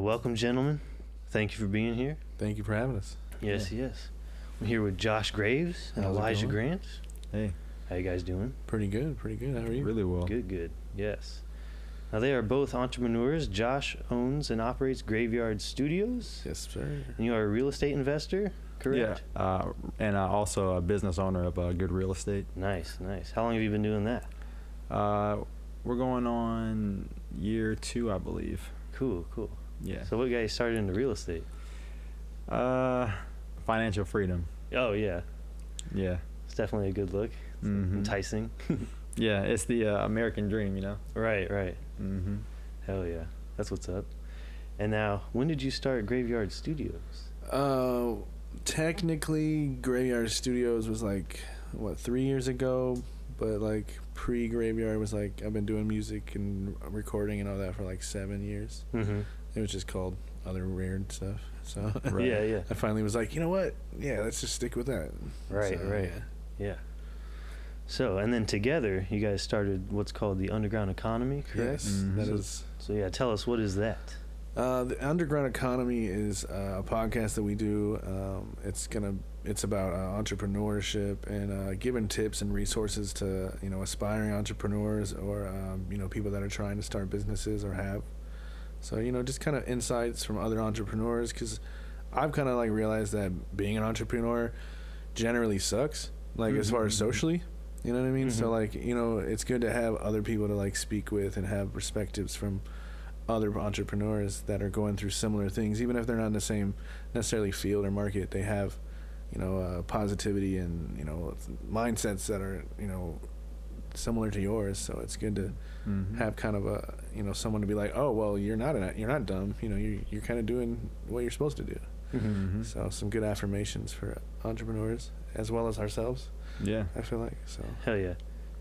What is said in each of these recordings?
Well, welcome, gentlemen. Thank you for being here. Thank you for having us. Yes, yes. I'm here with Josh Graves and How's Elijah going? Grant. Hey, How you guys doing? Pretty good, pretty good. How are you? really well. Good, good. Yes. Now they are both entrepreneurs. Josh owns and operates Graveyard Studios, Yes, sir. and you are a real estate investor, correct? Yeah, uh, and uh, also a business owner of uh, Good Real Estate. Nice, nice. How long have you been doing that? Uh, we're going on year two, I believe. Cool, cool. Yeah. So what got you started into real estate? Uh, financial freedom. Oh yeah, Yeah. it's definitely a good look. Mhm. Enticing. Yeah, it's the uh, American dream, you know. right, right. Mm-hmm. Hell yeah, that's what's up. And now, when did you start Graveyard Studios? Uh, technically, Graveyard Studios was like what three years ago, but like pre Graveyard was like I've been doing music and recording and all that for like seven years. Mm-hmm. It was just called other weird stuff. So Right. Yeah, yeah, I finally was like, you know what? Yeah, let's just stick with that. Right, So, right. yeah. yeah. So, and then together, you guys started what's called the Underground Economy, correct? Yes, Mhm. that So- is. So, yeah, tell us what is that? Uh, the Underground Economy is uh, a podcast that we do. Um, it's gonna it's about uh, entrepreneurship and uh, giving tips and resources to you know aspiring entrepreneurs or um, you know people that are trying to start businesses or have. So you know just kind of insights from other entrepreneurs because I've kind of like realized that being an entrepreneur generally sucks. Like as far as Mhm. socially, you know what I mean. So Mhm. like you know it's good to have other people to like speak with and have perspectives from other entrepreneurs that are going through similar things, even if they're not in the same necessarily field or market. They have, you know, uh, positivity and you know mindsets that are you know similar to yours. So it's good to Mm-hmm. have kind of a you know someone to be like, oh well, you're not an, you're not dumb. You know, you're you're kind of doing what you're supposed to do. Mm-hmm. So some good affirmations for entrepreneurs as well as ourselves. Yeah. I feel like so. Hell yeah.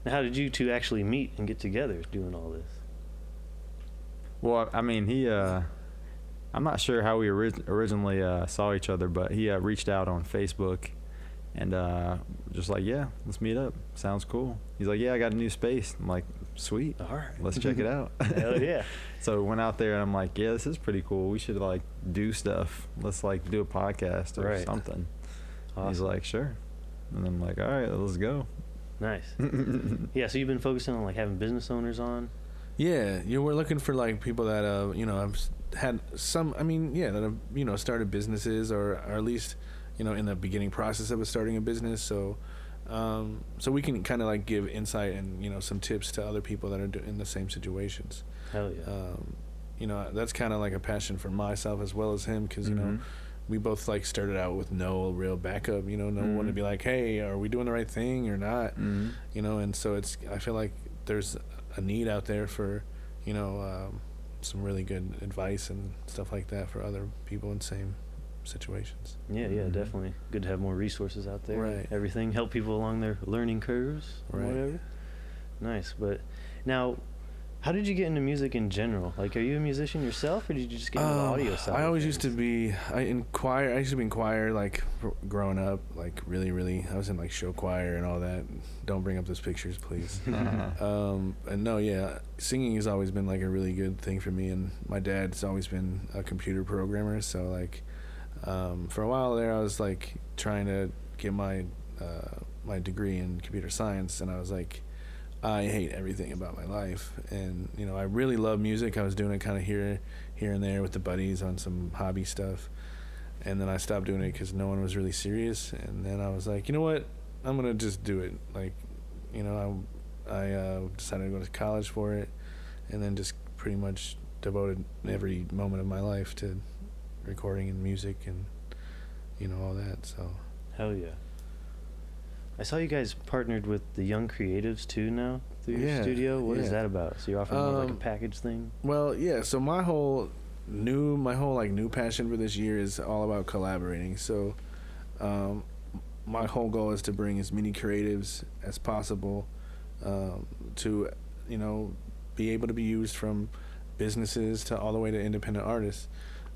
Now, how did you two actually meet and get together doing all this? Well, I mean, he. Uh, I'm not sure how we ori- originally uh, saw each other, but he uh, reached out on Facebook, and uh, just like, yeah, let's meet up. Sounds cool. He's like, yeah, I got a new space. I'm like, sweet. All right. Let's check it out. Hell yeah. So we went out there and I'm like, yeah, this is pretty cool. We should like do stuff. Let's like do a podcast or Right. something. Awesome. He's like, sure. And I'm like, all right, let's go. nice. Yeah, so you've been focusing on like having business owners on. Yeah, you were looking for like people that uh you know have had some. I mean, yeah, that have you know started businesses or, or at least you know in the beginning process of starting a business. So, um, so we can kind of like give insight and you know some tips to other people that are do- in the same situations. Hell yeah. Um, you know, that's kind of like a passion for myself as well as him because you know Mhm. we both like started out with no real backup. You know, no one to Mhm. be like, hey, are we doing the right thing or not? Mhm. you know and so it's i feel like there's a need out there for you know um, some really good advice and stuff like that for other people in the same situations yeah, yeah, Mhm. definitely. Good to have more resources out there. Right. Everything help people along their learning curves or Right. whatever. Nice. But now, how did you get into music in general? Like, are you a musician yourself, or did you just get into the Um, audio side? i always used to be i in choir i used to be in choir like gr- growing up like really really i was in like show choir and all that don't bring up those pictures please Uh-huh. um and no yeah singing has always been like a really good thing for me and my dad's always been a computer programmer so like um for a while there i was like trying to get my uh my degree in computer science and i was like i hate everything about my life. And you know i really love music. I was doing it kind of here here and there with the buddies on some hobby stuff. And then i stopped doing it because no one was really serious. And then i was like you know what? I'm gonna just do it. Like you know i I uh, decided to go to college for it, and then just pretty much devoted every moment of my life to recording and music and you know all that. So Hell yeah. I saw you guys partnered with the Young Creatives too now through your Yeah, studio. What is yeah. that about? So you're offering more like a Um, package thing? well, yeah. So my whole new my whole like new passion for this year is all about collaborating. So um, my whole goal is to bring as many creatives as possible um, to you know be able to be used from businesses to all the way to independent artists.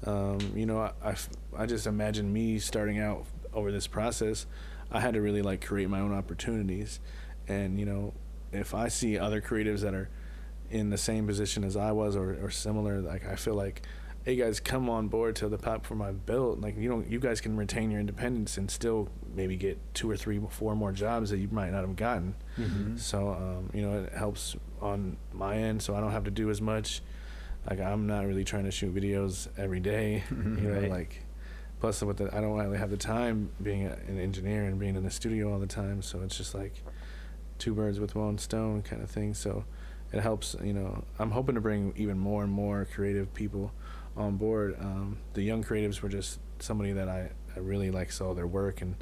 Um, you know, I I just imagine me starting out over this process. I had to really like create my own opportunities, and you know, if I see other creatives that are in the same position as I was or, or similar, like I feel like hey guys, come on board to the platform I've built. Like you don't, you guys can retain your independence and still maybe get two or three, four more jobs that you might not have gotten. Mm-hmm. So um, you know, it helps on my end, so I don't have to do as much. Like I'm not really trying to shoot videos every day. You know, Right. like plus with the I don't really have the time being a, an engineer and being in the studio all the time. So it's just like two birds with one stone kind of thing. So it helps. You know, I'm hoping to bring even more and more creative people on board. Um, the young creatives were just somebody that I, I really like saw their work and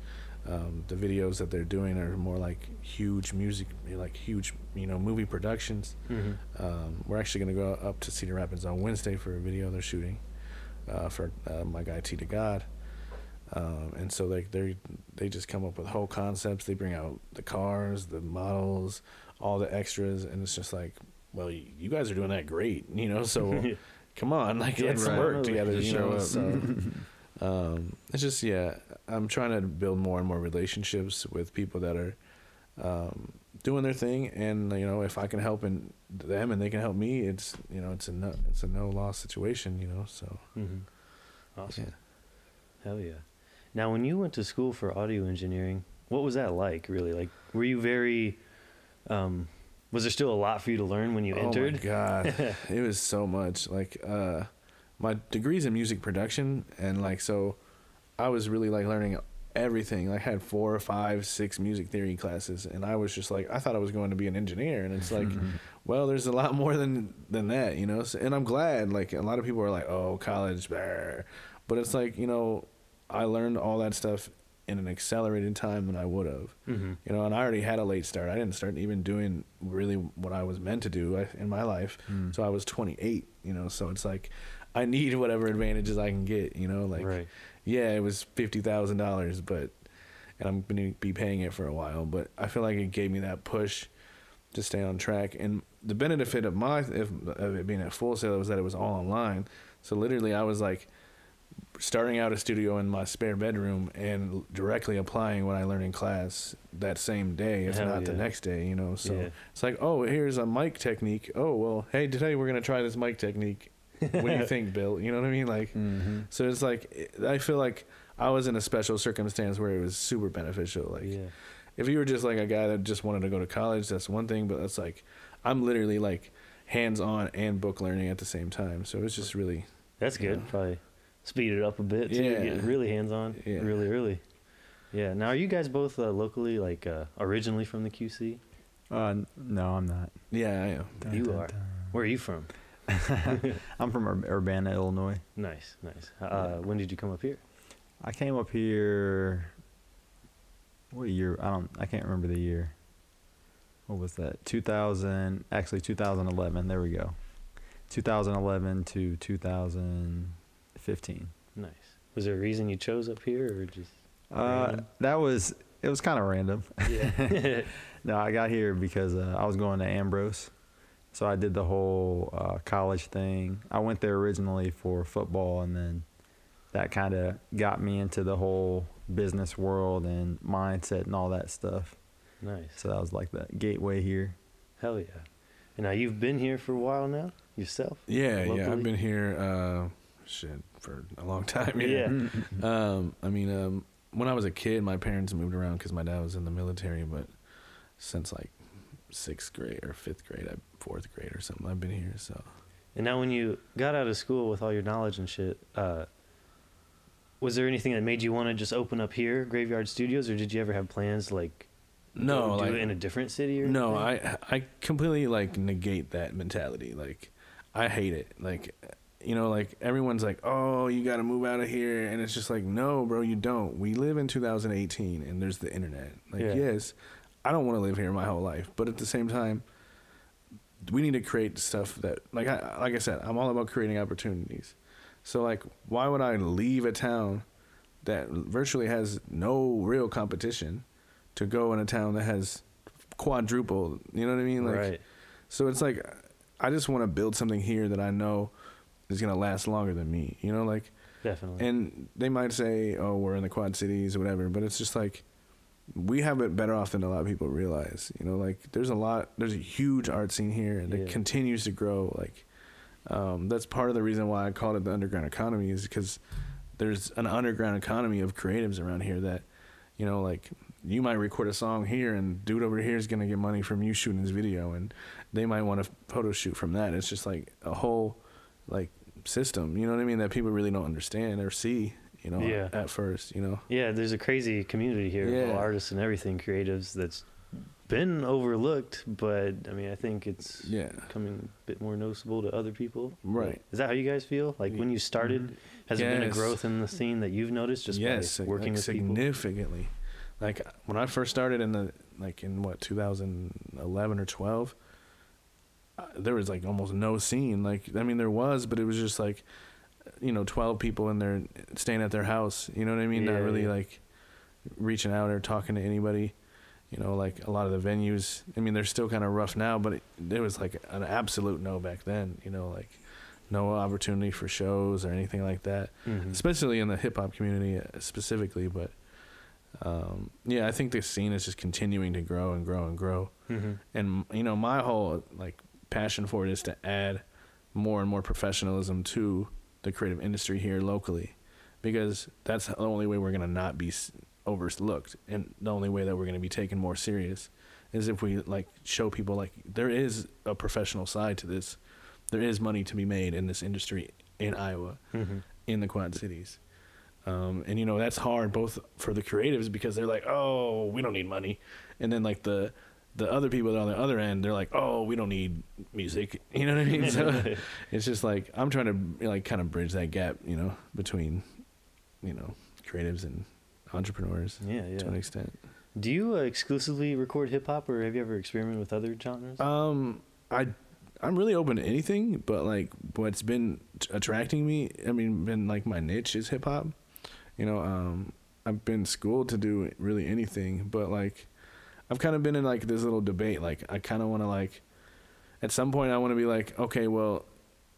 um, the videos that they're doing are more like huge music, like huge you know movie productions. Mm-hmm. Um, we're actually going to go up to Cedar Rapids on Wednesday for a video they're shooting uh, for uh, my guy T to God. Um, and so like they they just come up with whole concepts. They bring out the cars, the models, all the extras, and it's just like, well, y- you guys are doing that great, you know. So come on, like Yeah, let's right. work together. You know? So um, it's just yeah, I'm trying to build more and more relationships with people that are um, doing their thing, and you know if I can help in them and they can help me, it's you know it's a no it's a no loss situation, you know. So Mm-hmm. Awesome. yeah. Hell yeah. Now, when you went to school for audio engineering, what was that like? Really, like, were you very? Um, was there still a lot for you to learn when you oh entered? my god, it was so much. Like uh, my degrees in music production, and like so, I was really like learning everything. Like, I had four or five, six music theory classes, and I was just like, I thought I was going to be an engineer, and it's like. well there's a lot more than than that you know so, and i'm glad like a lot of people are like oh college but it's like you know i learned all that stuff in an accelerated time than i would have Mm-hmm. you know and i already had a late start i didn't start even doing really what i was meant to do in my life Mm. so i was 28 you know so it's like i need whatever advantages i can get you know like right. yeah, it was fifty thousand dollars, but and I'm gonna be paying it for a while. But I feel like it gave me that push to stay on track. And the benefit of my if, of it being at Full Sail was that it was all online. So literally, I was like starting out a studio in my spare bedroom and directly applying what I learned in class that same day, if Hell not the next day. You know, so Yeah. it's like, oh, here's a mic technique. Oh well, hey, today we're gonna try this mic technique. What do you think, Bill? You know what I mean? Like. Mm-hmm. So it's like I feel like I was in a special circumstance where it was super beneficial. Like yeah. if you were just like a guy that just wanted to go to college, that's one thing. But that's like I'm literally like hands on and book learning at the same time. So it's just really That's good. Yeah. Probably speed it up a bit too. Yeah. Get really hands on. Yeah. Really early. Yeah. Now, are you guys both uh, locally, like, uh, originally from the QC? Uh, no, I'm not. yeah. I am. You are. Where are you from? I'm from Ur- Urbana, Illinois. Nice, nice. Uh, when did you come up here? I came up here. What year? I don't. I can't remember the year. What was that? 2000. Actually, 2011. There we go. 2011 to 2015. Nice. Was there a reason you chose up here, or just? Uh, that was. It was kind of random. Yeah. No, I got here because uh, I was going to Ambrose, so I did the whole uh, college thing. I went there originally for football, and then that kind of got me into the whole business world and mindset and all that stuff. nice. So that was like the gateway here. Hell yeah. And now you've been here for a while now yourself. Yeah, yeah. I've been here, uh, shit, for a long time. Yeah. Um, I mean, um, when I was a kid, my parents moved around because my dad was in the military. But since like sixth grade or fifth grade, I, fourth grade or something, I've been here. So And now, when you got out of school with all your knowledge and shit, uh, was there anything that made you want to just open up here, Graveyard Studios, or did you ever have plans like no, do like it in a different city or no, anything? I I completely like negate that mentality. Like I hate it. Like you know, like everyone's like, "Oh, you got to move out of here," and it's just like, "No, bro, you don't. We live in 2018, and there's the internet. Like, Yeah. yes, I don't want to live here my whole life, but at the same time, we need to create stuff that, like, I like I said, I'm all about creating opportunities. So, like, why would I leave a town that virtually has no real competition to go in a town that has quadruple? You know what I mean? Like, right. so it's like I just want to build something here that I know is gonna last longer than me. You know, like Definitely. and they might say, "Oh, we're in the Quad Cities or whatever," but it's just like we have it better off than a lot of people realize. You know, like there's a lot, there's a huge art scene here, and Yeah. it continues to grow. Like um, that's part of the reason why I called it the underground economy is because there's an underground economy of creatives around here that, you know, like you might record a song here and dude over here is gonna get money from you shooting his video and they might want a photo shoot from that. It's just like a whole like system, you know what I mean, that people really don't understand or see, you know, Yeah. at first, you know. Yeah, there's a crazy community here of Yeah. artists and everything, creatives that's been overlooked, but I mean, I think it's Yeah. becoming a bit more noticeable to other people. Right. Is that how you guys feel? Like when you started, has there been a growth in the scene that you've noticed just yes, by working like with people? significantly. Like when I first started in the like in what 2011 or 12, uh, there was like almost no scene. Like I mean, there was, but it was just like you know 12 people in there staying at their house. You know what I mean? Yeah, Not really yeah. like reaching out or talking to anybody. You know, like a lot of the venues. I mean, they're still kind of rough now, but it, there was like an absolute no back then. You know, like no opportunity for shows or anything like that Mhm. especially in the hip hop community uh, specifically. But um, yeah, I think the scene is just continuing to grow and grow and grow. Mhm. And you know, my whole like passion for it is to add more and more professionalism to the creative industry here locally, because that's the only way we're gonna not be overlooked, and the only way that we're gonna be taken more serious is if we like show people like there is a professional side to this. There is money to be made in this industry in Iowa Mhm. in the Quad Cities. Um, and you know that's hard both for the creatives because they're like, oh, we don't need money, and then like the the other people that are on the other end, they're like, oh, we don't need music. You know what I mean? So it's just like I'm trying to like kind of bridge that gap, you know, between you know creatives and entrepreneurs Yeah, yeah. to an extent. Do you uh, exclusively record hip hop, or have you ever experimented with other genres? Um, I I'm really open to anything, but like what's been t- attracting me, I mean, been like my niche is hip hop. You know, um, I've been schooled to do really anything, but like I've kind of been in like this little debate. Like I kind of want to like at some point I want to be like, okay, well,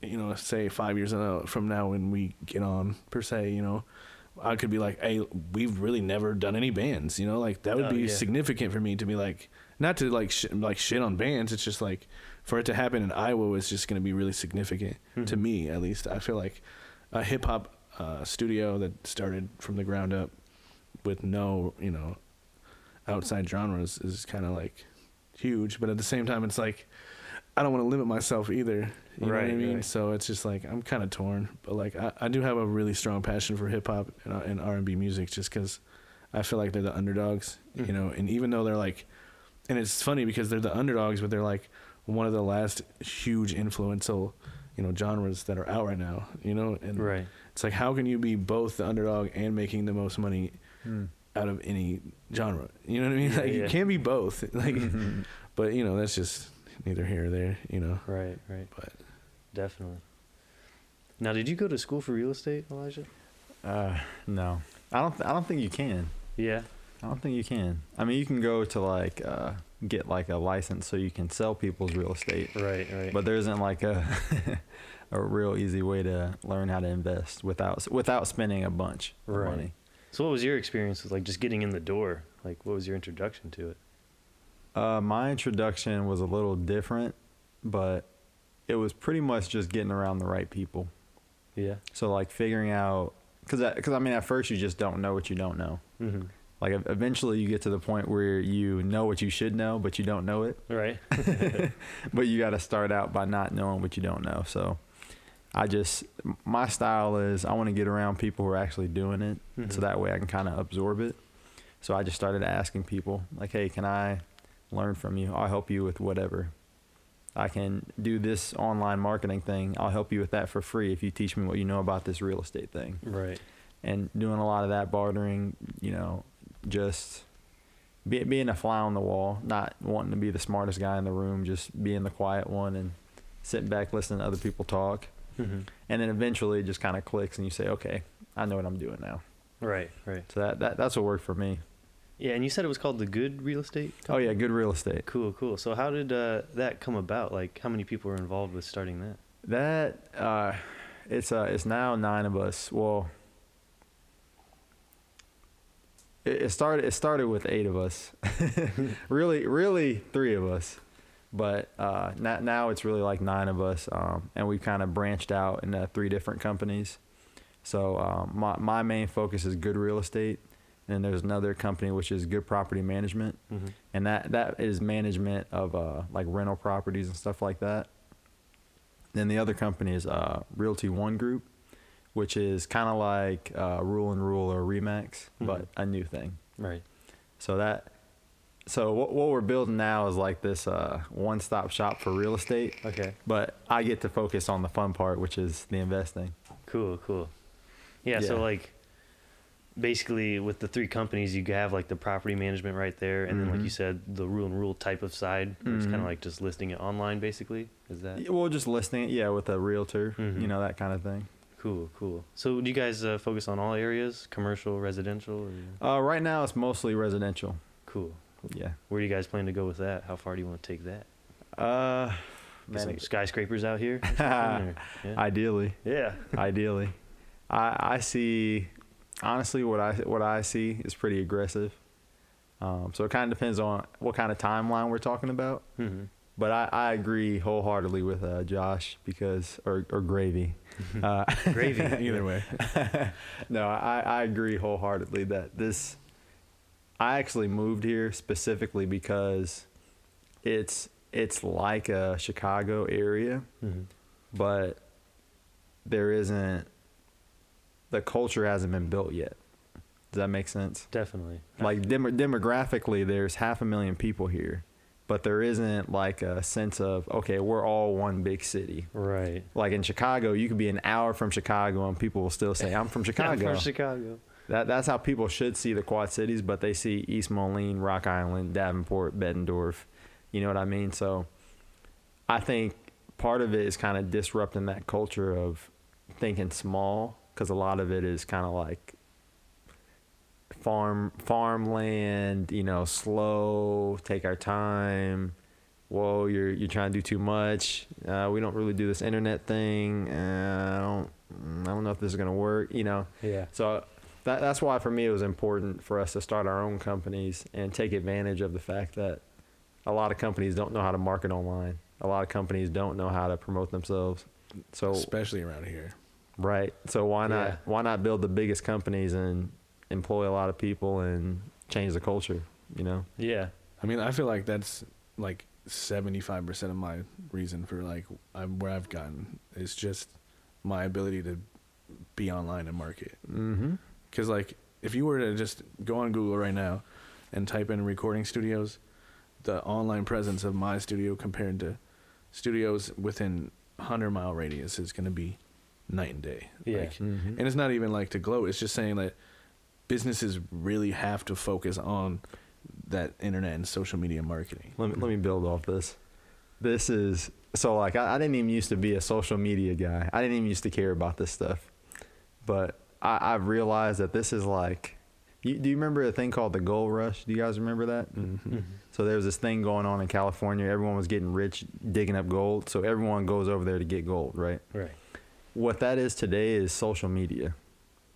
you know, say five years from now when we get on per se, you know. I could be like, "Hey, we've really never done any bands," you know, like that would Oh, be yeah. significant for me to be like, not to like sh- like shit on bands. It's just like for it to happen in Iowa is just going to be really significant to Mhm. me, at least. I feel like a hip hop uh, studio that started from the ground up with no, you know, outside genres is kind of like huge. But at the same time, it's like I don't want to limit myself either. You know what I mean? right. So it's just like I'm kind of torn. But like I, I do have a really strong passion for hip hop and, uh, and R and B music, just because I feel like they're the underdogs. Mhm. You know, and even though they're like, and it's funny because they're the underdogs, but they're like one of the last huge influential, you know, genres that are out right now. You know, and right. it's like how can you be both the underdog and making the most money Hmm. Out of any genre? You know what I mean? Yeah, like yeah. you can't be both. Like, but you know, that's just neither here or there. You know, Right, right. but Definitely. Now, did you go to school for real estate, Elijah? Uh, no, I don't. Th- I don't think you can. Yeah. I don't think you can. I mean, you can go to like uh, get like a license so you can sell people's real estate, Right, right. but there isn't like a a real easy way to learn how to invest without without spending a bunch of money. So, what was your experience with like just getting in the door? Like, what was your introduction to it? Uh, my introduction was a little different, but it was pretty much just getting around the right people. Yeah. So like figuring out, because because I mean at first you just don't know what you don't know. Mm-hmm. Like eventually you get to the point where you know what you should know, but you don't know it. Right. but you got to start out by not knowing what you don't know. So I just my style is I want to get around people who are actually doing it, Mhm. so that way I can kind of absorb it. So I just started asking people like, "Hey, can I learn from you? I'll help you with whatever. I can do this online marketing thing. I'll help you with that for free if you teach me what you know about this real estate thing." Right. and doing a lot of that bartering, you know, just be, being a fly on the wall, not wanting to be the smartest guy in the room, just being the quiet one and sitting back listening to other people talk. Mm-hmm. And then eventually it just kind of clicks and you say, okay, I know what I'm doing now. Right. Right. So that, that that's what worked for me. Yeah, and you said it was called the Good Real Estate. Oh yeah, good real estate. Cool, cool. So, how did uh, that come about? Like, how many people were involved with starting that? That uh, it's uh, it's now nine of us. Well, it, it started it started with eight of us. really, really three of us, but uh, now, now it's really like nine of us, um, and we've kind of branched out into three different companies. So um, my my main focus is good real estate, and there's another company which is good property management, Mhm. and that that is management of uh, like rental properties and stuff like that. Then the other company is uh, Realty One Group, which is kind of like uh, Ruhl and Ruhl or Remax, but Mhm. a new thing. Right. So that, so what, what we're building now is like this uh, one-stop shop for real estate. Okay. But I get to focus on the fun part, which is the investing. Cool. Cool. Yeah, So like, basically, with the three companies, you have like the property management right there, and then like Mhm. you said, the Ruhl and Ruhl type of side. where It's kind of like just listing it online, basically. Is that Yeah, Well, just listing it, yeah, with a realtor, Mhm. you know, that kind of thing. cool? Cool. So do you guys uh, focus on all areas, commercial, residential? Or... Uh, right now, it's mostly residential. Cool. Yeah. Where do you guys plan to go with that? How far do you want to take that? Uh, Get some skyscrapers out here. or- yeah. ideally, yeah. ideally, I I see. Honestly, what I what I see is pretty aggressive. Um, so it kind of depends on what kind of timeline we're talking about. hmm But I, I agree wholeheartedly with uh, Josh because or or Gravy. Uh, Gravy. Either way. no, I, I agree wholeheartedly that this. I actually moved here specifically because it's it's like a Chicago area, hmm but there isn't the culture hasn't been built yet. Does that make sense? Definitely. Like dem- demographically, there's half a million people here, but there isn't like a sense of okay, we're all one big city. Right. Like in Chicago, you could be an hour from Chicago and people will still say, "I'm from Chicago." From Chicago. That that's how people should see the Quad Cities, but they see East Moline, Rock Island, Davenport, Bettendorf. You know what I mean? So I think part of it is kind of disrupting that culture of thinking small because a lot of it is kind of like farm farmland, you know, slow, take our time. Whoa, you're you're trying to do too much. Uh, we don't really do this internet thing. Uh, I don't I don't know if this is gonna work. You know, Yeah. so that, that's why for me it was important for us to start our own companies and take advantage of the fact that a lot of companies don't know how to market online. A lot of companies don't know how to promote themselves. So Especially around here. Right. So why not Yeah. why not build the biggest companies and employ a lot of people and change the culture, you know? Yeah. I mean, I feel like that's like 75% of my reason for like I'm, where I've gotten is just my ability to be online and market. Mm-hmm. Because like if you were to just go on Google right now and type in recording studios, the online presence of my studio compared to studios within 100 mile radius is going to be night and day. Yeah. Like, Mm-hmm. and it's not even like to gloat. It's just saying that businesses really have to focus on that internet and social media marketing. Let me let me build off this. This is so like I, I didn't even used to be a social media guy. I didn't even used to care about this stuff, but I, I've realized that this is like. You, do you remember a thing called the gold rush? Do you guys remember that? Mm-hmm. So there was this thing going on in California. Everyone was getting rich digging up gold. So everyone goes over there to get gold, right? Right. What that is today is social media.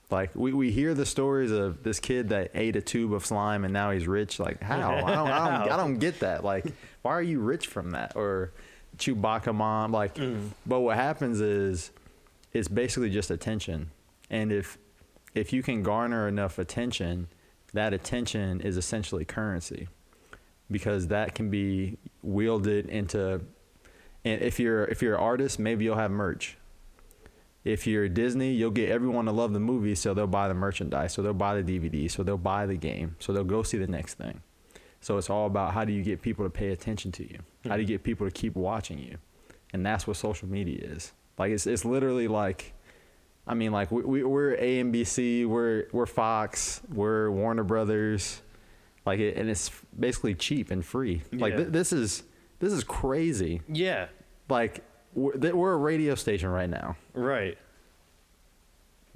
Like we, we hear the stories of this kid that ate a tube of slime and now he's rich. Like how? I don't, I don't, I don't get that. Like why are you rich from that? Or Chewbacca mom. Like, Mm. but what happens is it's basically just attention. And if if you can garner enough attention, that attention is essentially currency because that can be wielded into and if you're if you're an artist, maybe you'll have merch. If you're Disney, you'll get everyone to love the movie, so they'll buy the merchandise, so they'll buy the DVD, so they'll buy the game, so they'll go see the next thing. So it's all about how do you get people to pay attention to you? How do you mm-hmm. get people to keep watching you? And that's what social media is. Like it's it's literally like I mean like we, we we're AMBC, we're we're Fox, we're Warner Brothers. Like it, and it's basically cheap and free. Like Yeah. th- this is this is crazy. Yeah. Like we're, we're a radio station right now. Right.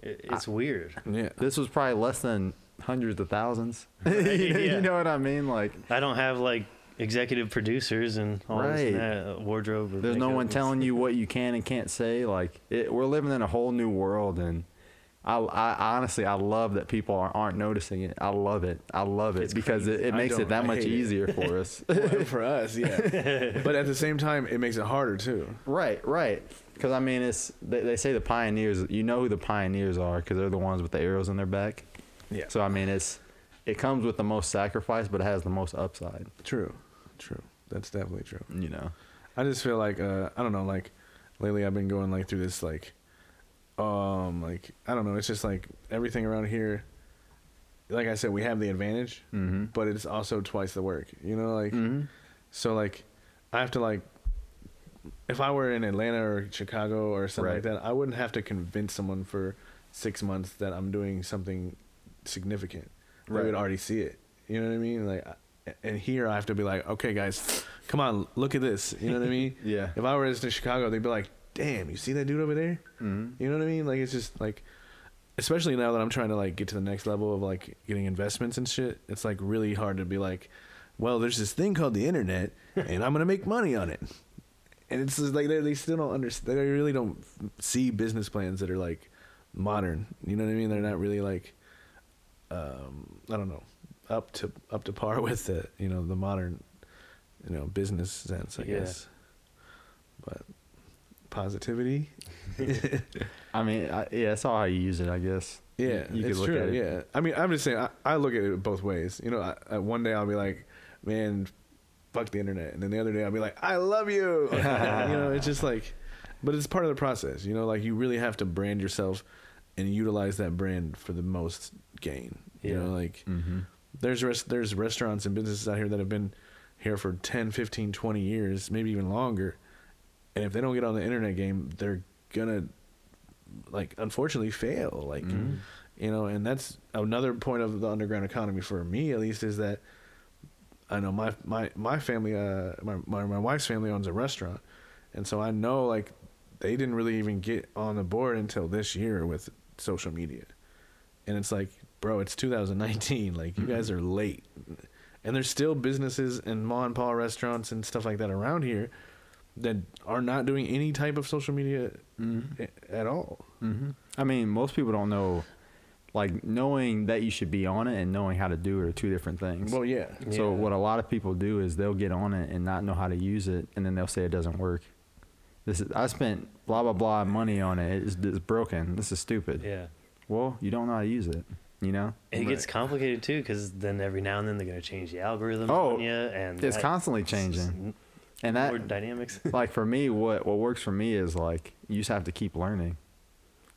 It, it's weird. Yeah. This was probably less than hundreds of thousands. Right, you, know, yeah. you know what I mean? Like I don't have like executive producers and all this and Right. that, uh, wardrobe. There's no one telling you what you can and can't say. Like it, we're living in a whole new world, and I, I honestly I love that people are, aren't noticing it. I love it. I love it It's because it, it makes it that I much it. easier for us. Well, for us, yeah. but at the same time, it makes it harder too. right, right. Because I mean, it's they, they say the pioneers. You know who the pioneers are because they're the ones with the arrows in their back. Yeah. So I mean, it's it comes with the most sacrifice, but it has the most upside. True, true. That's definitely true. You know. I just feel like uh, I don't know. Like lately, I've been going like through this like, um, like I don't know. It's just like everything around here. Like I said, we have the advantage, Mm-hmm. but it's also twice the work. You know, like mm-hmm. so like I have to like. If I were in Atlanta or Chicago or something like that, I wouldn't have to convince someone for six months that I'm doing something significant. They Right. would already see it. You know what I mean? Like, and here I have to be like, okay, guys, come on, look at this. You know what I mean? Yeah. If I was in Chicago, they'd be like, "Damn, you see that dude over there?" Mm-hmm. You know what I mean? Like it's just like, especially now that I'm trying to like get to the next level of like getting investments and shit. It's like really hard to be like, "Well, there's this thing called the internet, and I'm gonna make money on it." And it's like they, they still don't understand. They really don't see business plans that are like modern. You know what I mean? They're not really like, um, I don't know, up to up to par with the you know the modern, you know, business sense. I Yeah. guess. But positivity. I mean, I, yeah, it's all how you use it, I guess. Yeah, you it's could look true. at it. Yeah, I mean, I'm just saying, I, I look at it both ways. You know, I, one day I'll be like, man, fuck the internet, and then the other day I'll be like, I love you. you know, it's just like, but it's part of the process. You know, like you really have to brand yourself and utilize that brand for the most gain. You know, like Mm-hmm. there's res- there's restaurants and businesses out here that have been here for 10, 15, 20 years, maybe even longer. And if they don't get on the internet game, they're gonna like unfortunately fail. Like Mhm. you know, and that's another point of the underground economy for me at least is that I know my my my family uh my my, my wife's family owns a restaurant. And so I know like they didn't really even get on the board until this year with social media. And it's like, bro, it's 2019. Like you guys are late. And there's still businesses and ma and pa restaurants and stuff like that around here that are not doing any type of social media Mm-hmm. at all. Mm-hmm. I mean, most people don't know, like knowing that you should be on it and knowing how to do it are two different things. Well, yeah. So Yeah. what a lot of people do is they'll get on it and not know how to use it, and then they'll say it doesn't work. This is I spent blah blah blah money on it. It's, it's broken. This is stupid. Yeah. Well, you don't know how to use it. You know. It gets complicated too, because then every now and then they're gonna change the algorithm Oh, on you, and It's that- constantly changing, and that dynamics. like for me what what works for me is like you just have to keep learning.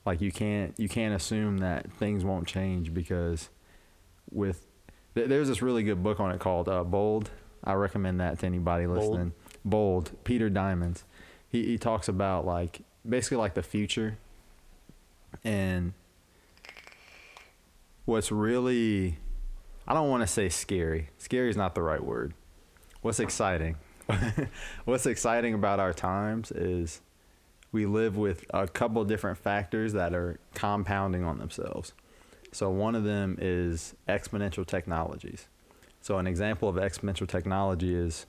Like you can't you can't assume that things won't change because with th- there's this really good book on it called uh, bold. I recommend that to anybody Bold? listening. Bold. Peter Diamandis he, he talks about like basically like the future. And what's really i don't want to say scary. Scary is not the right word. What's exciting what's exciting about our times is we live with a couple different factors that are compounding on themselves. So one of them is exponential technologies. So an example of exponential technology is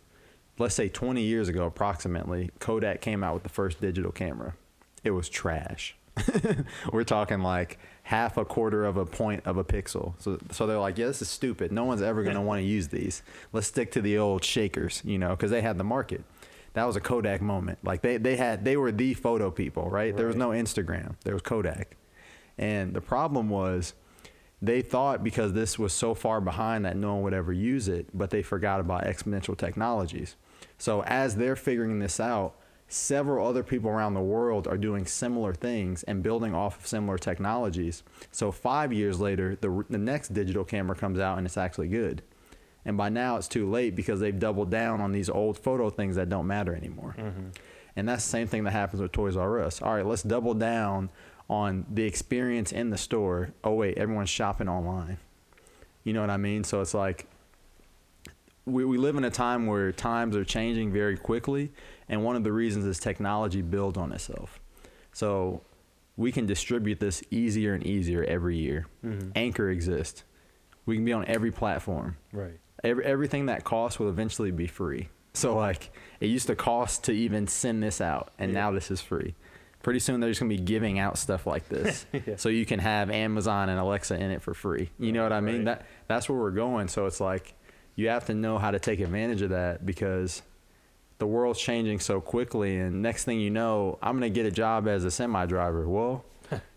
let's say 20 years ago approximately Kodak came out with the first digital camera. It was trash. We're talking like half a quarter of a point of a pixel. So so they're like, yeah, this is stupid. No one's ever going to want to use these. Let's stick to the old shakers, you know, because they had the market. That was a Kodak moment. Like they they had they were the photo people, right? There was no Instagram. There was Kodak. And the problem was they thought because this was so far behind that no one would ever use it, but they forgot about exponential technologies. So as they're figuring this out, several other people around the world are doing similar things and building off of similar technologies. So 5 years later, the the next digital camera comes out and it's actually good. And by now it's too late because they've doubled down on these old photo things that don't matter anymore. Mm-hmm. And that's the same thing that happens with Toys R Us. All right, let's double down on the experience in the store. Oh wait, everyone's shopping online. You know what I mean? So it's like we, we live in a time where times are changing very quickly, and one of the reasons is technology builds on itself. So we can distribute this easier and easier every year. Mhm. Anchor exists. We can be on every platform Right. every, everything that costs will eventually be free. So like it used to cost to even send this out, and Yeah. now this is free pretty soon they're just gonna be giving out stuff like this, Yeah. so you can have Amazon and Alexa in it for free. You know what I mean? Right. That that's where we're going. So it's like you have to know how to take advantage of that because the world's changing so quickly, and next thing you know, I'm gonna get a job as a semi driver. Well,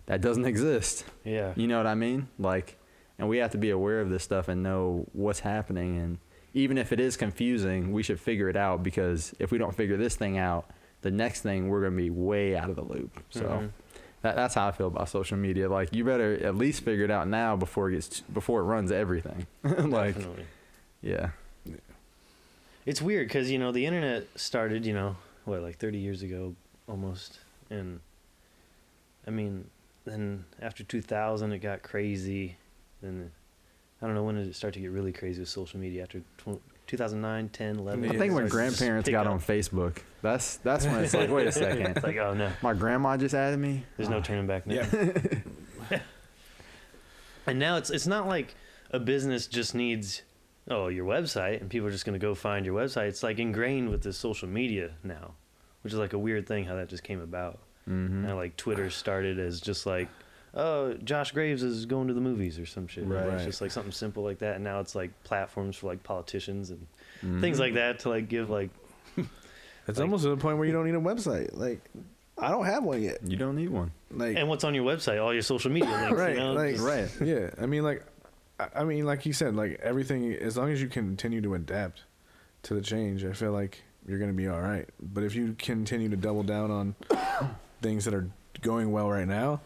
that doesn't exist. Yeah. You know what I mean? Like, and we have to be aware of this stuff and know what's happening. And even if it is confusing, we should figure it out because if we don't figure this thing out, the next thing we're gonna be way out of the loop. So Mhm. that, that's how I feel about social media. Like, you better at least figure it out now before it gets before it runs everything. like, Definitely. Yeah, It's weird because you know the internet started, you know, what like 30 years ago almost, and I mean, then after 2000 it got crazy. Then I don't know when did it start to get really crazy with social media after tw- 2009, 10, 11. I think when grandparents got up. on Facebook, that's that's when it's like, wait a second, It's like oh no, my grandma just added me. there's no Oh, turning back now. Yeah. And now it's it's not like a business just needs oh your website and people are just going to go find your website. It's like ingrained with the social media now, which is like a weird thing how that just came about. mhm. And like Twitter started as just like oh Josh Graves is going to the movies or some shit. you? Right. It's just like something simple like that. And now it's like platforms for like politicians and Mhm. things like that to like give like It's Like- almost to the point where you don't need a website. Like, I don't have one yet. You don't need one. Like, and what's on your website, all your social media links. right, You know? like, Right. Yeah, I mean, like, I- I mean, like you said, like everything. As long as you continue to adapt to the change, I feel like you're gonna be all right. But if you continue to double down on things that are going well right now,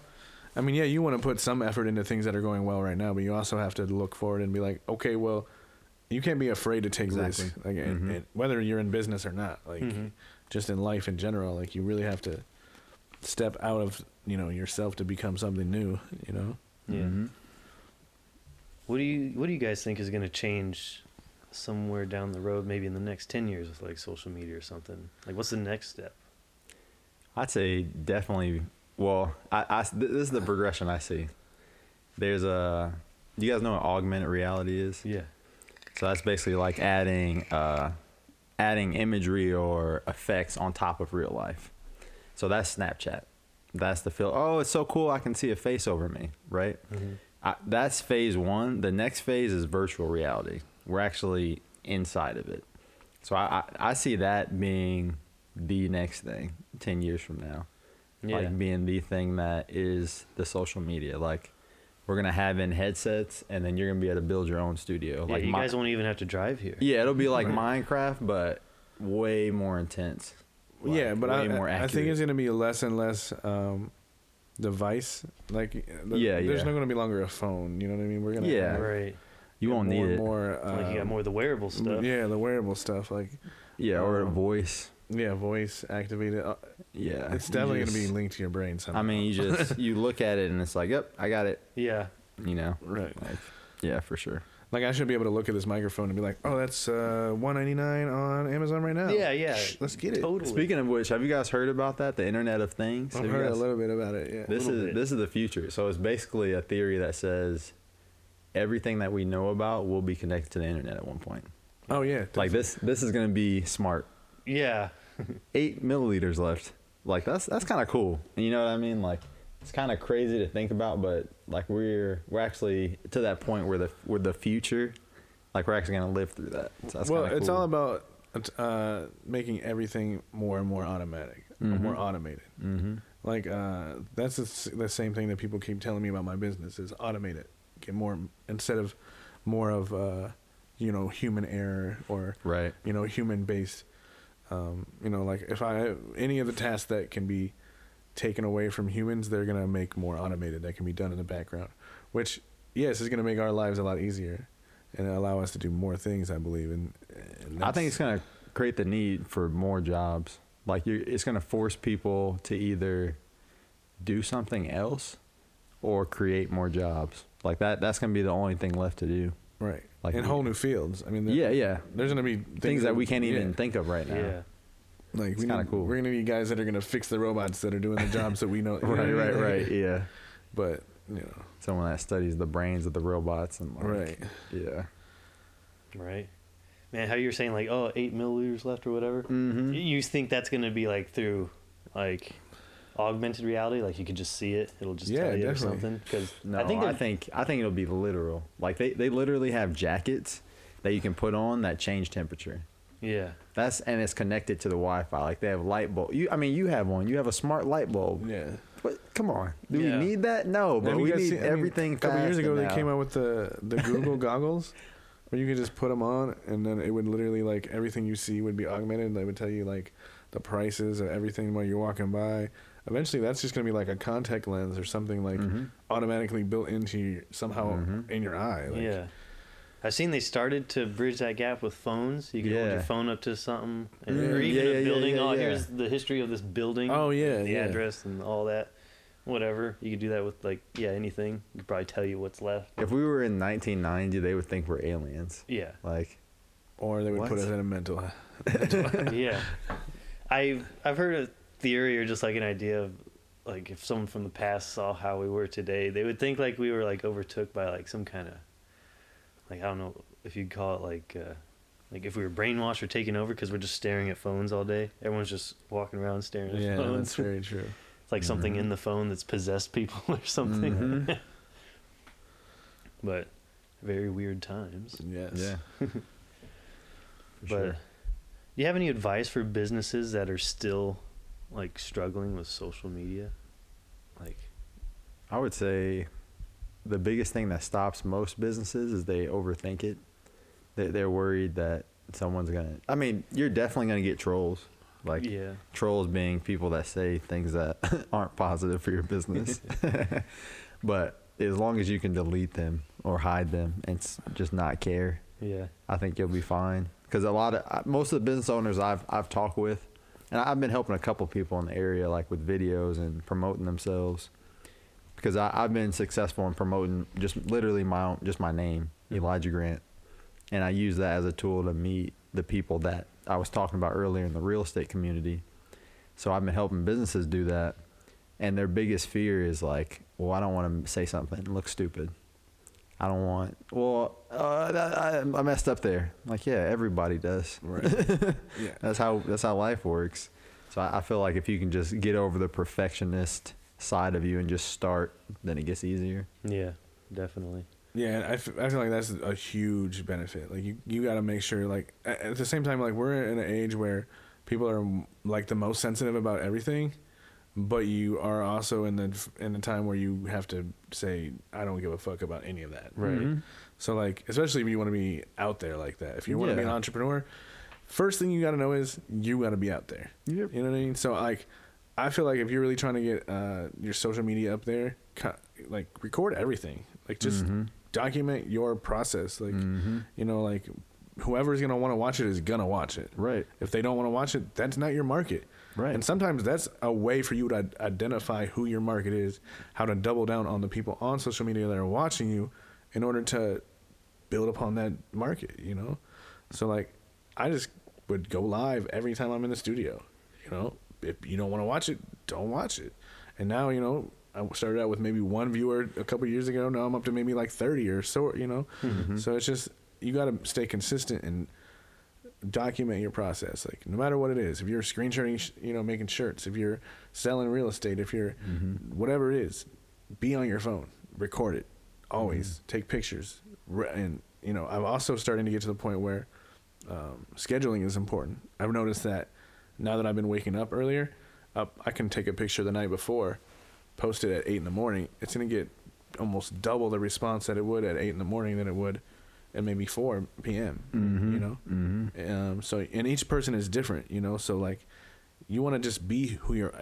I mean, yeah, you want to put some effort into things that are going well right now, but you also have to look forward and be like, okay, well, you can't be afraid to take Exactly. risks, like and- Mhm. and whether you're in business or not, like Mhm. just in life in general, like you really have to step out of you know yourself to become something new, you know. Yeah. Mhm. What do you What do you guys think is going to change somewhere down the road, maybe in the next ten years, with like social media or something? Like, what's the next step? I'd say definitely. Well, I, I this is the progression I see. There's a. You guys know what augmented reality is? Yeah. So that's basically like adding, uh, adding imagery or effects on top of real life. So that's Snapchat. That's the feel. Oh, it's so cool! I can see a face over me, right? Mhm. I, that's phase one. The next phase is virtual reality. We're actually inside of it. So I, I, I see that being the next thing 10 years from now. Yeah. Like being the thing that is the social media. Like we're going to have in headsets and then you're going to be able to build your own studio. yeah, like you Mi- guys won't even have to drive here. Yeah, it'll be like Minecraft, but way more intense. Like, yeah, but I, more I think it's going to be less and less um, device. Like, the, Yeah, there's yeah. not going to be longer a phone. You know what I mean? We're gonna Yeah. have Right. you won't more need it. More, like you got um, more of the wearable stuff. Yeah, the wearable stuff. Like, Yeah, or a um, voice. yeah, voice activated. Uh, Yeah. it's you definitely going to be linked to your brain somehow. I mean, you just you look at it and it's like, yep, I got it. Yeah. You know, right. like, yeah, for sure. Like, I should be able to look at this microphone and be like, oh, that's uh, 199 on Amazon right now. Yeah, yeah. Shh, let's get it. Totally. Speaking of which, have you guys heard about that? The Internet of Things. I've Have you heard a little bit about it. Yeah. This is bit. this is the future. So it's basically a theory that says everything that we know about will be connected to the internet at one point. oh yeah. Like this this is gonna be smart. Yeah. Eight milliliters left. Like that's that's kind of cool. You know what I mean? Like it's kind of crazy to think about, but like we're we're actually to that point where the where the future, like we're actually gonna live through that. So that's well, kinda it's all about uh, making everything more and more automatic, Mhm. more automated. Mm-hmm. Like uh, that's the, the same thing that people keep telling me about my business is automate it, get more instead of more of uh, you know human error or Right. you know human based. Um, you know, like if I any of the tasks that can be taken away from humans, they're gonna make more automated. That can be done in the background, which yes is gonna make our lives a lot easier and allow us to do more things. I believe, and, and I think it's going to create the need for more jobs. Like you it's going to force people to either do something else or create more jobs. Like that that's going to be the only thing left to do. right like in whole new fields. I mean, Yeah, yeah. There's gonna be Things, that we can't even yeah. think of right now. Yeah. Like It's we kinda need- cool. We're gonna need guys that are gonna fix the robots that are doing the jobs that we know. you know Right, right, right. Yeah. But you know, Someone that studies the brains of the robots and like, right. Yeah. Right. Man, how you're saying like, oh, eight milliliters left or whatever. Mm-hmm. You think that's gonna be like through, like, augmented reality, like you could just see it. It'll just Yeah, tell you or definitely. something. Because No, I think I think I think it'll be literal. Like they, they literally have jackets that you can put on that change temperature. Yeah, That's and it's connected to the Wi-Fi. Like they have light bulb. You, I mean, you have one. You have a smart light bulb. Yeah. But come on, do Yeah. we need that? No, but we guys need seen- I mean, everything. a couple years ago, and they now. came out with the the Google goggles, where you could just put them on, and then it would literally like everything you see would be augmented. And they would tell you like the prices of everything while you're walking by. Eventually, that's just gonna be like a contact lens or something like Mhm. automatically built into your, somehow Mhm. in your eye. Like, yeah. I've seen they started to bridge that gap with phones. You can hold your phone up to something, and, Yeah. or even Yeah, a building. yeah, oh, yeah. here's the history of this building. Oh, yeah, the yeah. address and all that. Whatever you could do that with like yeah anything. You could probably tell you what's left. If we were in 1990, they would think we're aliens. Yeah, Like, Or they would put us in a mental. yeah. I've I've heard a theory or just like an idea of like if someone from the past saw how we were today, they would think like we were like overtook by like some kind of like I don't know if you'd call it like uh, like if we were brainwashed or taken over because we're just staring at phones all day. Everyone's just walking around staring at Yeah, phones. that's very true. it's like something Mhm. in the phone that's possessed people or something. Mhm. but very weird times. Yes. yeah. But sure. do you have any advice for businesses that are still like struggling with social media? Like, I would say the biggest thing that stops most businesses is they overthink it. They, they're worried that someone's gonna. I mean, you're definitely gonna get trolls. Like yeah, trolls being people that say things that aren't positive for your business. but as long as you can delete them or hide them and just not care, yeah, I think you'll be fine. Because a lot of most of the business owners I've I've talked with, and I've been helping a couple people in the area like with videos and promoting themselves. Because I've been successful in promoting just literally my own, just my name, Elijah Grant, and I use that as a tool to meet the people that I was talking about earlier in the real estate community. So I've been helping businesses do that, and their biggest fear is like, well, I don't want to say something and look stupid. I don't want. Well, uh, I, I messed up there. Like, yeah, everybody does. Right. yeah. That's how that's how life works. So I, I feel like if you can just get over the perfectionist side of you and just start, then it gets easier. yeah, definitely. Yeah, and I, f- I feel like that's a huge benefit. Like you, you got to make sure. Like at the same time, like we're in an age where people are like the most sensitive about everything, but you are also in the in the time where you have to say, I don't give a fuck about any of that. Right. Mhm. So like, especially if you want to be out there like that. If you want to be an entrepreneur, first thing you got to know is you got to be out there. Yep. You know what I mean? So like, I feel like if you're really trying to get uh, your social media up there, co- like record everything. Like just Mhm. document your process. Like Mhm. you know, like whoever's gonna want to watch it is gonna watch it. Right. If they don't want to watch it, that's not your market. Right. And sometimes that's a way for you to identify who your market is, how to double down on the people on social media that are watching you, in order to build upon that market. You know, so like I just would go live every time I'm in the studio. You know, if you don't want to watch it, don't watch it. And now you know. I started out with maybe one viewer a couple years ago. Now I'm up to maybe like 30 or so, you know? Mhm. So it's just, you got to stay consistent and document your process. Like, no matter what it is, if you're screenshotting, sh- you know, making shirts, if you're selling real estate, if you're Mhm. whatever it is, be on your phone, record it, always take pictures. And, you know, I'm also starting to get to the point where um, scheduling is important. I've noticed that now that I've been waking up earlier, up, I can take a picture the night before, post it at eight in the morning. It's going to get almost double the response that it would at eight in the morning than it would at maybe 4 p.m. Mhm. You know? Mhm. Um, so and each person is different, you know. So like, you want to just be who you're.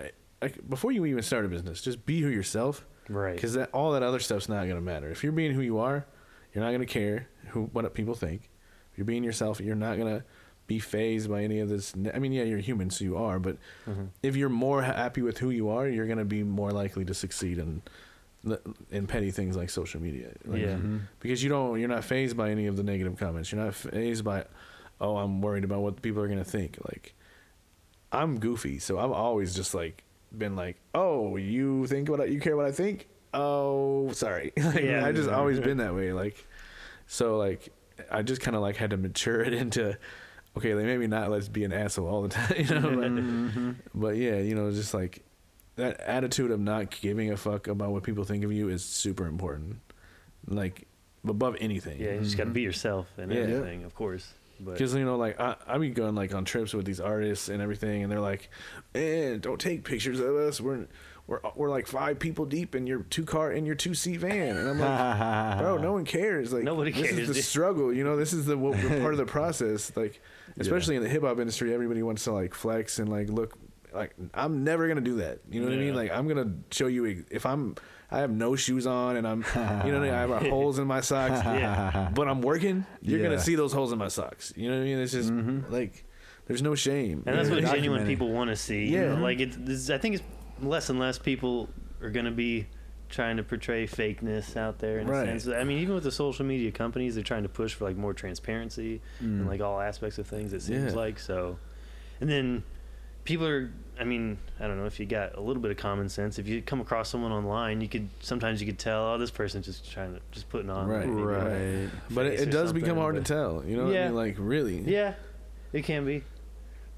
Like before you even start a business, just be who yourself, Right. because that all that other stuff's not gonna matter. If you're being who you are, you're not gonna care who what people think. If you're being yourself, you're not gonna be phased by any of this. I mean, yeah, you're human, so you are. But Mhm. if you're more happy with who you are, you're gonna be more likely to succeed in in petty things like social media. Like, Yeah. Mhm. because you don't you're not phased by any of the negative comments you're not phased by oh i'm worried about what people are going to think like i'm goofy so i've always just like been like oh you think what I, you care what i think oh sorry like, Yeah. i just always been that way like so like i just kind of like had to mature it into okay like maybe not let's be an asshole all the time you know but, Mhm. but yeah you know just like that attitude of not giving a fuck about what people think of you is super important. Like above anything. Yeah, you just got to be yourself and Yeah. everything, of course. Because you know, like I, I be going like on trips with these artists and everything, and they're like, "Man, don't take pictures of us. We're we're we're like five people deep in your two car in your two seat van." And I'm like, "Bro, no one cares. Like Nobody This cares, is the dude. struggle. You know, this is the, what, the part of the process. Like, especially in the hip hop industry, everybody wants to like flex and like look. Like I'm never gonna do that. You know what I mean? Like I'm gonna show you if I'm. I have no shoes on and I'm, you know, I, mean? I have holes in my socks. Yeah. But I'm working. You're Yeah. gonna see those holes in my socks. You know what I mean? It's just like there's no shame. and that's what genuine people want to see. you Yeah. know, like it's. This, I think it's less and less people are gonna be trying to portray fakeness out there in Right. a sense. I mean, even with the social media companies, they're trying to push for like more transparency Mm. like all aspects of things. It seems Yeah. like so, and then people are. I mean, I don't know if you got a little bit of common sense. If you come across someone online, you could sometimes you could tell, oh, this person's just trying to just putting on Right. maybe, Right. but it, it does become hard but- to tell. You know what I Yeah. mean? Like really. Yeah, it can be,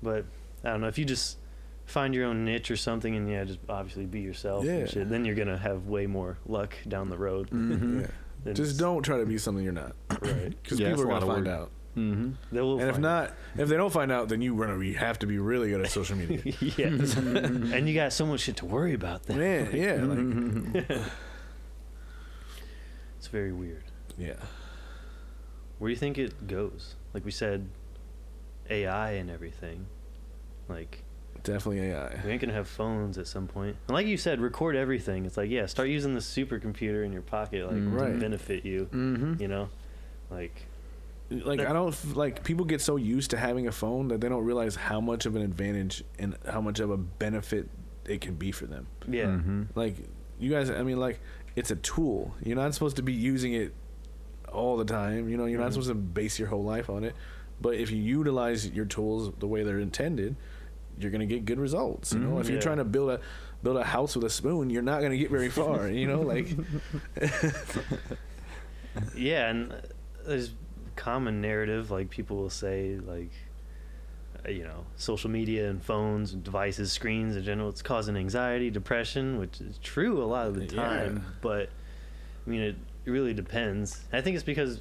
but I don't know if you just find your own niche or something, and yeah, just obviously be yourself. Yeah. and shit, then you're gonna have way more luck down the road. Mhm. Yeah. Just don't try to be something you're not. Right. Because Yeah, people are a gonna of find work. out. Mm-hmm. They will. And if find not, if they don't find out, then you run. You have to be really good at social media. yeah, and you got so much shit to worry about. Then Man, yeah, like, it's very weird. yeah. Where do you think it goes? Like we said, AI and everything. Like Definitely AI. we ain't gonna have phones at some point. And like you said, record everything. It's like yeah, start using the supercomputer in your pocket, like Mm. to Right. benefit you. Mm-hmm. You know, like Like I don't like people get so used to having a phone that they don't realize how much of an advantage and how much of a benefit it can be for them. yeah, Mm-hmm. Like you guys, I mean, like it's a tool. You're not supposed to be using it all the time. You know, you're not Mhm. supposed to base your whole life on it. But if you utilize your tools the way they're intended, you're gonna get good results. You know, Mhm. if you're Yeah. trying to build a build a house with a spoon, you're not gonna get very far. you know, like yeah, and uh, there's common narrative like people will say like uh, you know social media and phones and devices screens in general it's causing anxiety depression which is true a lot of the Yeah. time but i mean it, really depends i think it's because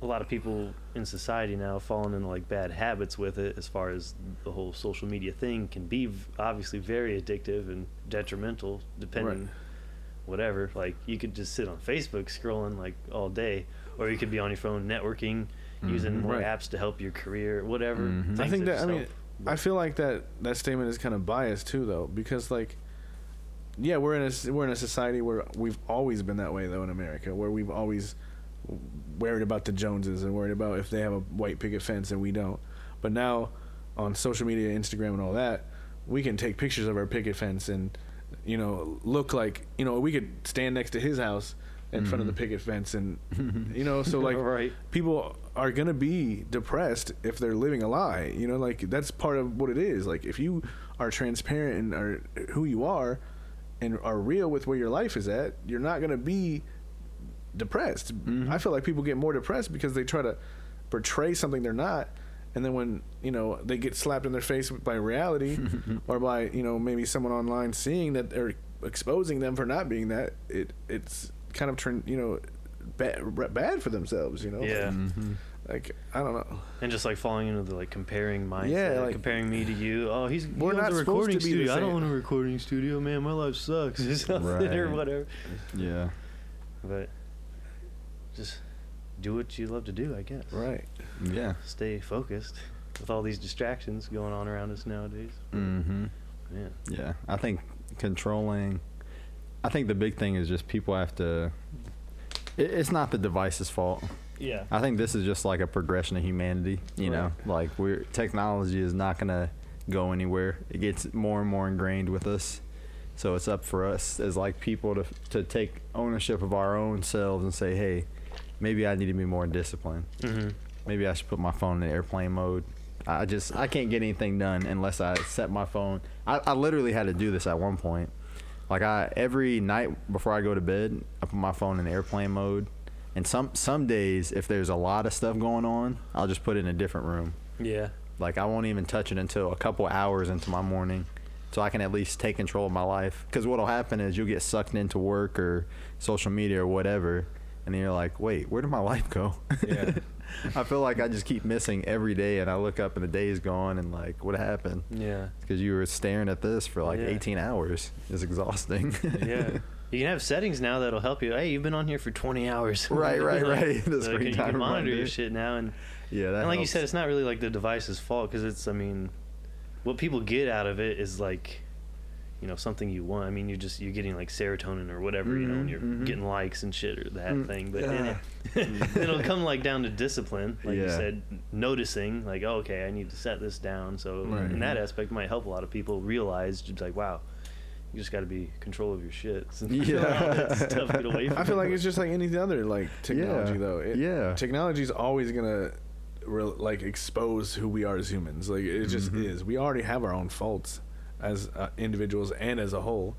a lot of people in society now have fallen into like bad habits with it as far as the whole social media thing can be v- obviously very addictive and detrimental depending Right. whatever like you could just sit on facebook scrolling like all day or you could be on your phone networking using Mhm. more Right. apps to help your career whatever Mhm. I think that just I mean. I feel like that that statement is kind of biased too though because like yeah we're in a we're in a society where we've always been that way though in America where we've always worried about the Joneses and worried about if they have a white picket fence and we don't but now on social media Instagram and all that we can take pictures of our picket fence and you know look like you know we could stand next to his house in front of the Mhm. picket fence and you know so like right people are gonna be depressed if they're living a lie. You know, like that's part of what it is. Like if you are transparent and are who you are and are real with where your life is at, you're not gonna be depressed. Mhm. I feel like people get more depressed because they try to portray something they're not. And then when you know they get slapped in their face by reality, or by you know maybe someone online seeing that they're exposing them for not being that, it it's kind of turn you know bad bad for themselves. You know, Yeah. Mm-hmm. like I don't know. and just like falling into the like comparing mindset Yeah, like- comparing me to you oh he's he We're owns not a supposed recording to be the studio i don't same. own a recording studio man my life sucks or something or whatever Yeah. but just do what you love to do i guess Right. Yeah. stay focused with all these distractions going on around us nowadays. Mm-hmm. Yeah. Yeah, I think controlling. I think the big thing is just people have to. It, it's not the device's fault. Yeah. I think this is just like a progression of humanity. You know, like we're technology is not gonna go anywhere. It gets more and more ingrained with us. So it's up for us as like people to to take ownership of our own selves and say, hey, maybe I need to be more disciplined. Mm-hmm. Maybe I should put my phone in airplane mode. I just I can't get anything done unless I set my phone. I, I literally had to do this at one point. Like I every night before I go to bed, I put my phone in airplane mode. And some some days, if there's a lot of stuff going on, I'll just put it in a different room. Yeah. Like I won't even touch it until a couple hours into my morning, so I can at least take control of my life. Because what'll happen is you'll get sucked into work or social media or whatever, and then you're like, wait, where did my life go? Yeah. I feel like I just keep missing every day, and I look up and the day is gone, and like, what happened? Yeah. Because you were staring at this for like Yeah. 18 hours. It's exhausting. Yeah. You can have settings now that'll help you. Hey, you've been on here for 20 hours. Right, right, Like, right. The so screen you time can monitor your shit now, and, yeah, that and like you said, it's not really like the device's fault because it's. I mean, what people get out of it is like, you know, something you want. I mean, you're just you're getting like serotonin or whatever, you know, and you're mhm. getting likes and shit or that Mm, thing. But yeah. it, it'll come like down to discipline, like you said, noticing like, oh, okay, I need to set this down. So Right. in that aspect, might help a lot of people realize, just like, wow. You just got to be control of your shit. Yeah. All that stuff, get away from I feel it. like it's just like any other like technology Yeah. though. It, Yeah. Technology is always gonna re- like expose who we are as humans. Like it just is. We already have our own faults as uh, individuals and as a whole.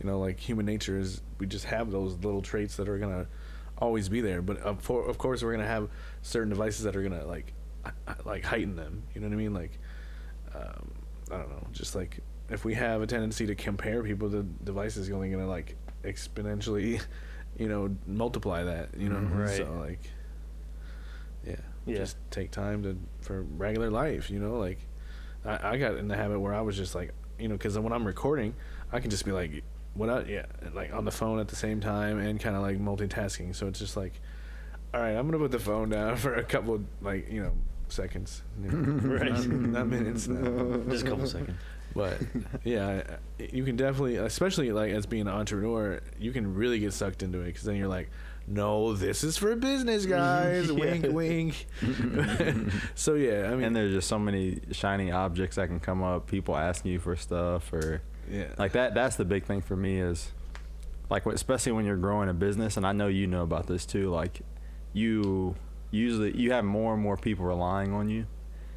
You know, like human nature is we just have those little traits that are gonna always be there. But of, for, of course, we're gonna have certain devices that are gonna like like heighten them. You know what I mean? Like um, I don't know, just like if we have a tendency to compare people, the device is only gonna like exponentially, you know, multiply that. You know, Mhm. Right. so like, yeah, Yeah. just take time to for regular life. You know, like I, I got in the habit where I was just like, you know, because when I'm recording, I can just be like, what? I, yeah, like on the phone at the same time and kind of like multitasking. So it's just like, all right, I'm gonna put the phone down for a couple, like you know, seconds, you know, Right. not, not minutes. Now. Just a couple seconds. But yeah, you can definitely, especially like as being an entrepreneur, you can really get sucked into it because then you're like, no, this is for business, guys. Wink, wink. so yeah, I mean, and there's just so many shiny objects that can come up. People asking you for stuff, or yeah, like that. That's the big thing for me is, like, especially when you're growing a business, and I know you know about this too. Like, you usually you have more and more people relying on you,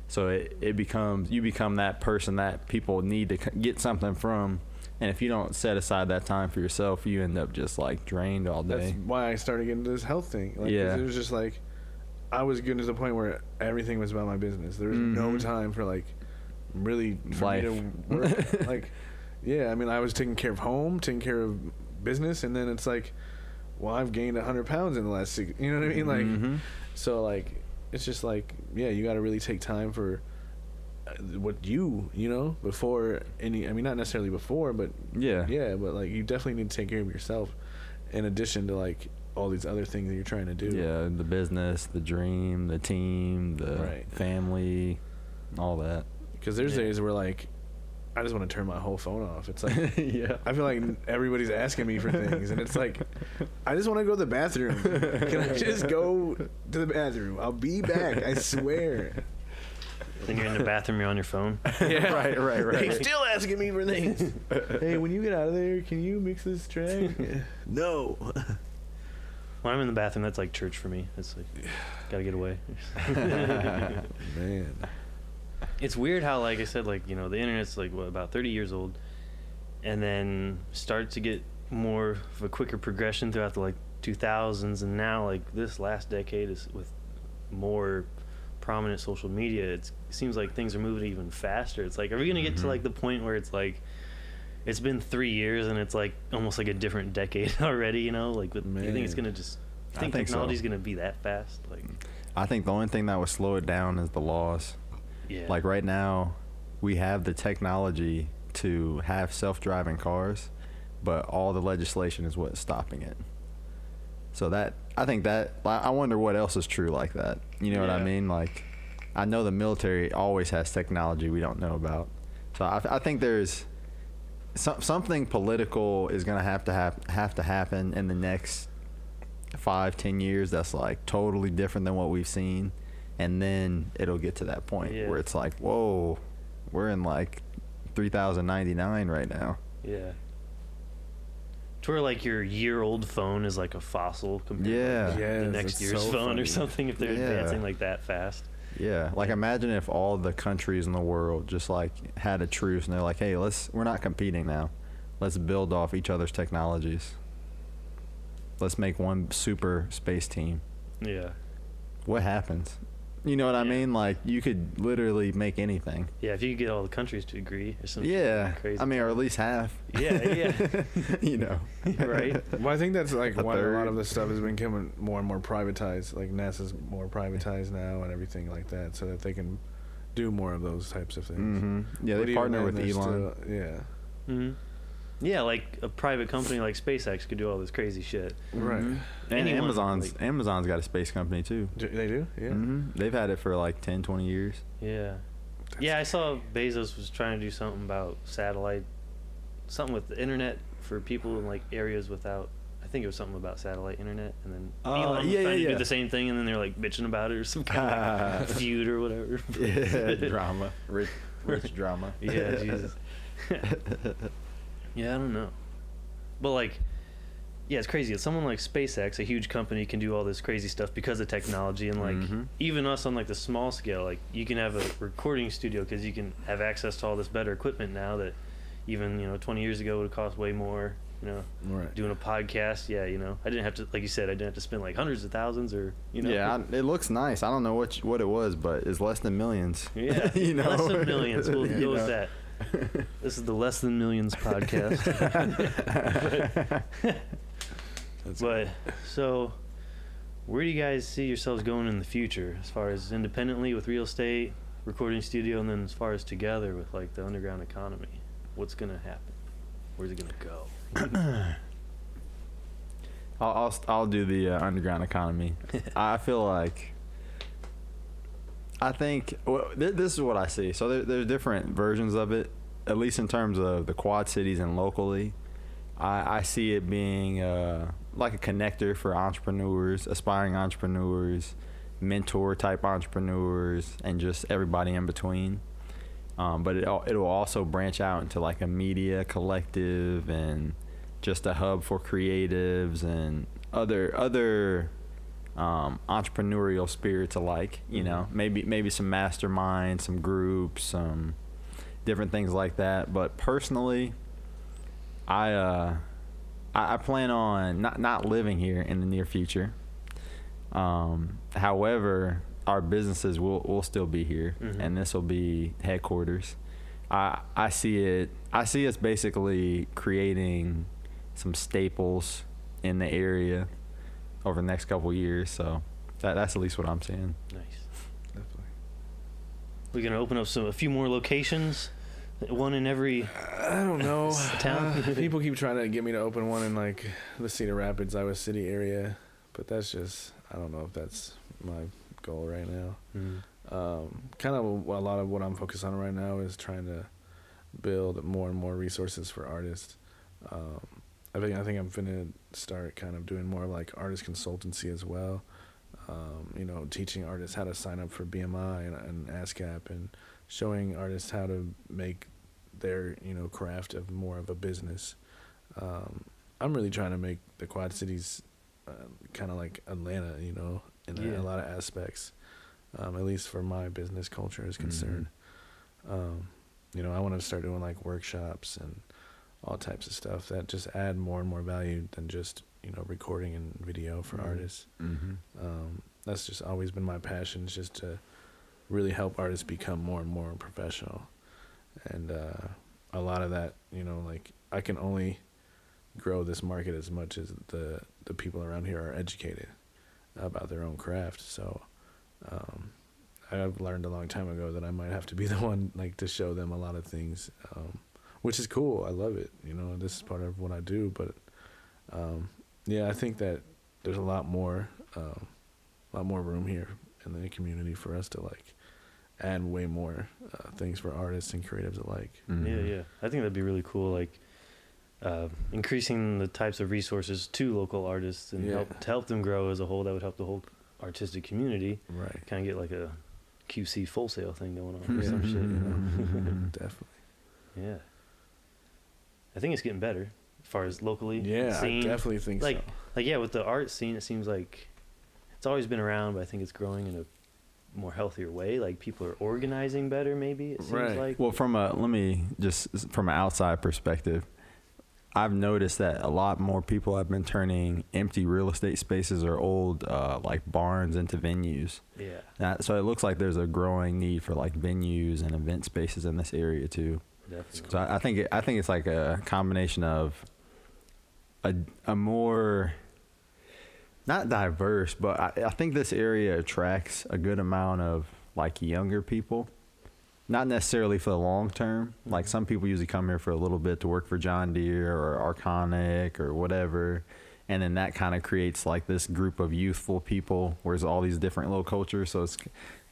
so it it becomes you become that person that people need to get something from. And if you don't set aside that time for yourself, you end up just like drained all day. that's why I started getting into this health thing. Like, Yeah. it was just like I was getting to the point where everything was about my business. There was no Mhm. time for like really for Life. me to work. like, yeah, I mean, I was taking care of home, taking care of business, and then it's like, well, I've gained hundred pounds in the last six. You know what I mean? Like, Mhm. so like, it's just like, yeah, you got to really take time for Uh, what you, you know, before any. I mean, not necessarily before, but yeah, yeah, but like, you definitely need to take care of yourself, in addition to like all these other things that you're trying to do. Yeah, the business, the dream, the team, the Right. family, all that. Because there's Yeah. days where like, I just want to turn my whole phone off. It's like. yeah. I feel like everybody's asking me for things, and it's like, I just want to go to the bathroom. Can I just go to the bathroom? I'll be back. I swear. Then you're in the bathroom, you're on your phone. Yeah. Right, right, right. He's still asking me for things. hey, when you get out of there, can you mix this track? no. When I'm in the bathroom, that's like church for me. It's like, gotta get away. Man. it's weird how, like I said, like, you know, the internet's like, what, about 30 years old, and then start to get more of a quicker progression throughout the, like, 2000s, and now, like, this last decade is with more prominent social media, it's, it seems like things are moving even faster. It's like, are we gonna get to, Mhm. like, the point where it's like, it's been three years and it's like almost like a different decade already, you know? Like, but you think it's gonna just, I think, think so. technology's gonna be that fast? Like, I think the only thing that would slow it down is the laws. yeah. Like right now, we have the technology to have self-driving cars, but all the legislation is what's stopping it. So that I think that I I wonder what else is true like that. You know what I mean? Like I know the military always has technology we don't know about. So I, I think there's some, something political is going to have to have have to happen in the next five ten years that's like totally different than what we've seen and then it'll get to that point Yeah. where it's like whoa we're in like 3099 right now Yeah. To where like your year old phone is like a fossil compared Yeah. to like, Yes, the next year's so phone funny. or something if they're Yeah. advancing like that fast. Yeah. Like imagine if all the countries in the world just like had a truce and they're like hey let's we're not competing now. Let's build off each other's technologies. Let's make one super space team. Yeah. what happens You know what I Yeah. mean? Like you could literally make anything. Yeah, if you could get all the countries to agree or something. Yeah, crazy. I mean, or at least half. Yeah, yeah. you know, right. Well, I think that's like A why a lot third. of this stuff has been becoming more and more privatized. Like NASA's more privatized now and everything like that, so that they can do more of those types of things. hmm Yeah, But they even partner then, with they're Elon. still- yeah. hmm Yeah, like a private company like SpaceX could do all this crazy shit. Right. Mhm. And Anyone, Amazon's like- Amazon's got a space company too. Do, they do? Yeah. hmm They've had it for like 10, 20 years. Yeah. yeah, I saw Bezos was trying to do something about satellite, something with the internet for people in like areas without. I think it was something about satellite internet, and then Uh, Elon was yeah, trying to yeah, do the same thing, and then they're like bitching about it or some kind of feud or whatever. yeah, drama, rich, rich drama. Yeah, Jesus. Yeah, I don't know. But like yeah, it's crazy. Someone like SpaceX, a huge company, can do all this crazy stuff because of technology and like Mhm. even us on like the small scale, like you can have a recording studio because you can have access to all this better equipment now that even, you know, 20 years ago would have cost way more, you know. Right. Doing a podcast, yeah, you know. I didn't have to like you said, I didn't have to spend like hundreds of thousands or, you know. Yeah, I, it looks nice. I don't know what what it was, but it's less than millions. Yeah, you know, less than millions. We'll go with that. This is the less than millions podcast. That's But so, where do you guys see yourselves going in the future, as far as independently with real estate, recording studio, and then as far as together with like the underground economy? What's gonna happen? Where's it gonna go? I'll, I'll I'll do the uh, underground economy. I feel like I think well, th- this is what I see. So there, there's different versions of it, at least in terms of the quad cities and locally. I, I see it being uh, like a connector for entrepreneurs, aspiring entrepreneurs, mentor type entrepreneurs, and just everybody in between. Um, but it it'll also branch out into like a media collective and just a hub for creatives and other other um, entrepreneurial spirits alike. You know, maybe maybe some masterminds, some groups, some different things like that. But personally, I uh, I, I plan on not not living here in the near future. Um, however, our businesses will will still be here, Mhm. and this will be headquarters. I I see it. I see us basically creating some staples in the area over the next couple years. So that that's at least what I'm seeing. nice. Definitely. We're gonna open up some a few more locations, one in every. I don't know. Town. Uh, people keep trying to get me to open one in like the Cedar Rapids, Iowa City area, but that's just I don't know if that's my goal right now. Mm. Um, kind of a, a lot of what I'm focused on right now is trying to build more and more resources for artists. Um, I think I think I'm finna start kind of doing more like artist consultancy as well. Um, you know, teaching artists how to sign up for BMI and, and ASCAP, and showing artists how to make their you know craft of more of a business. Um, I'm really trying to make the Quad Cities uh, kind of like Atlanta, you know, in a- Yeah. a lot of aspects. Um, at least for my business culture is Mhm. concerned. Um, you know, I want to start doing like workshops and all types of stuff that just add more and more value than just you know recording and video for Mhm. artists. Mm-hmm. Um, that's just always been my passion, is just to really help artists become more and more professional. And uh, a lot of that, you know, like I can only grow this market as much as the the people around here are educated about their own craft. So um, I've learned a long time ago that I might have to be the one like to show them a lot of things, um, which is cool. I love it. You know, this is part of what I do. But um, yeah, I think that there's a lot more, um, a lot more room here in the community for us to like add way more uh, things for artists and creatives alike. Mm-hmm. Yeah, yeah. I think that'd be really cool. Like uh, increasing the types of resources to local artists and Yeah. help to help them grow as a whole. That would help the whole artistic community. Right. Kind of get like a QC Full Sail thing going on or Yeah. some shit. You know? Definitely. yeah. I think it's getting better as far as locally. Yeah, I definitely think like so. like yeah, with the art scene, it seems like it's always been around, but I think it's growing in a more healthier way. Like people are organizing better. Maybe it seems Right. like. Well, from a let me just from an outside perspective, I've noticed that a lot more people have been turning empty real estate spaces or old uh, like barns into venues. Yeah. That, so it looks like there's a growing need for like venues and event spaces in this area too. Definitely. So I, I think it, I think it's like a combination of a a more not diverse, but I, I think this area attracts a good amount of like younger people. Not necessarily for the long term. Like Mhm. some people usually come here for a little bit to work for John Deere or Arconic or whatever. And then that kind of creates like this group of youthful people, whereas all these different little cultures. So it's,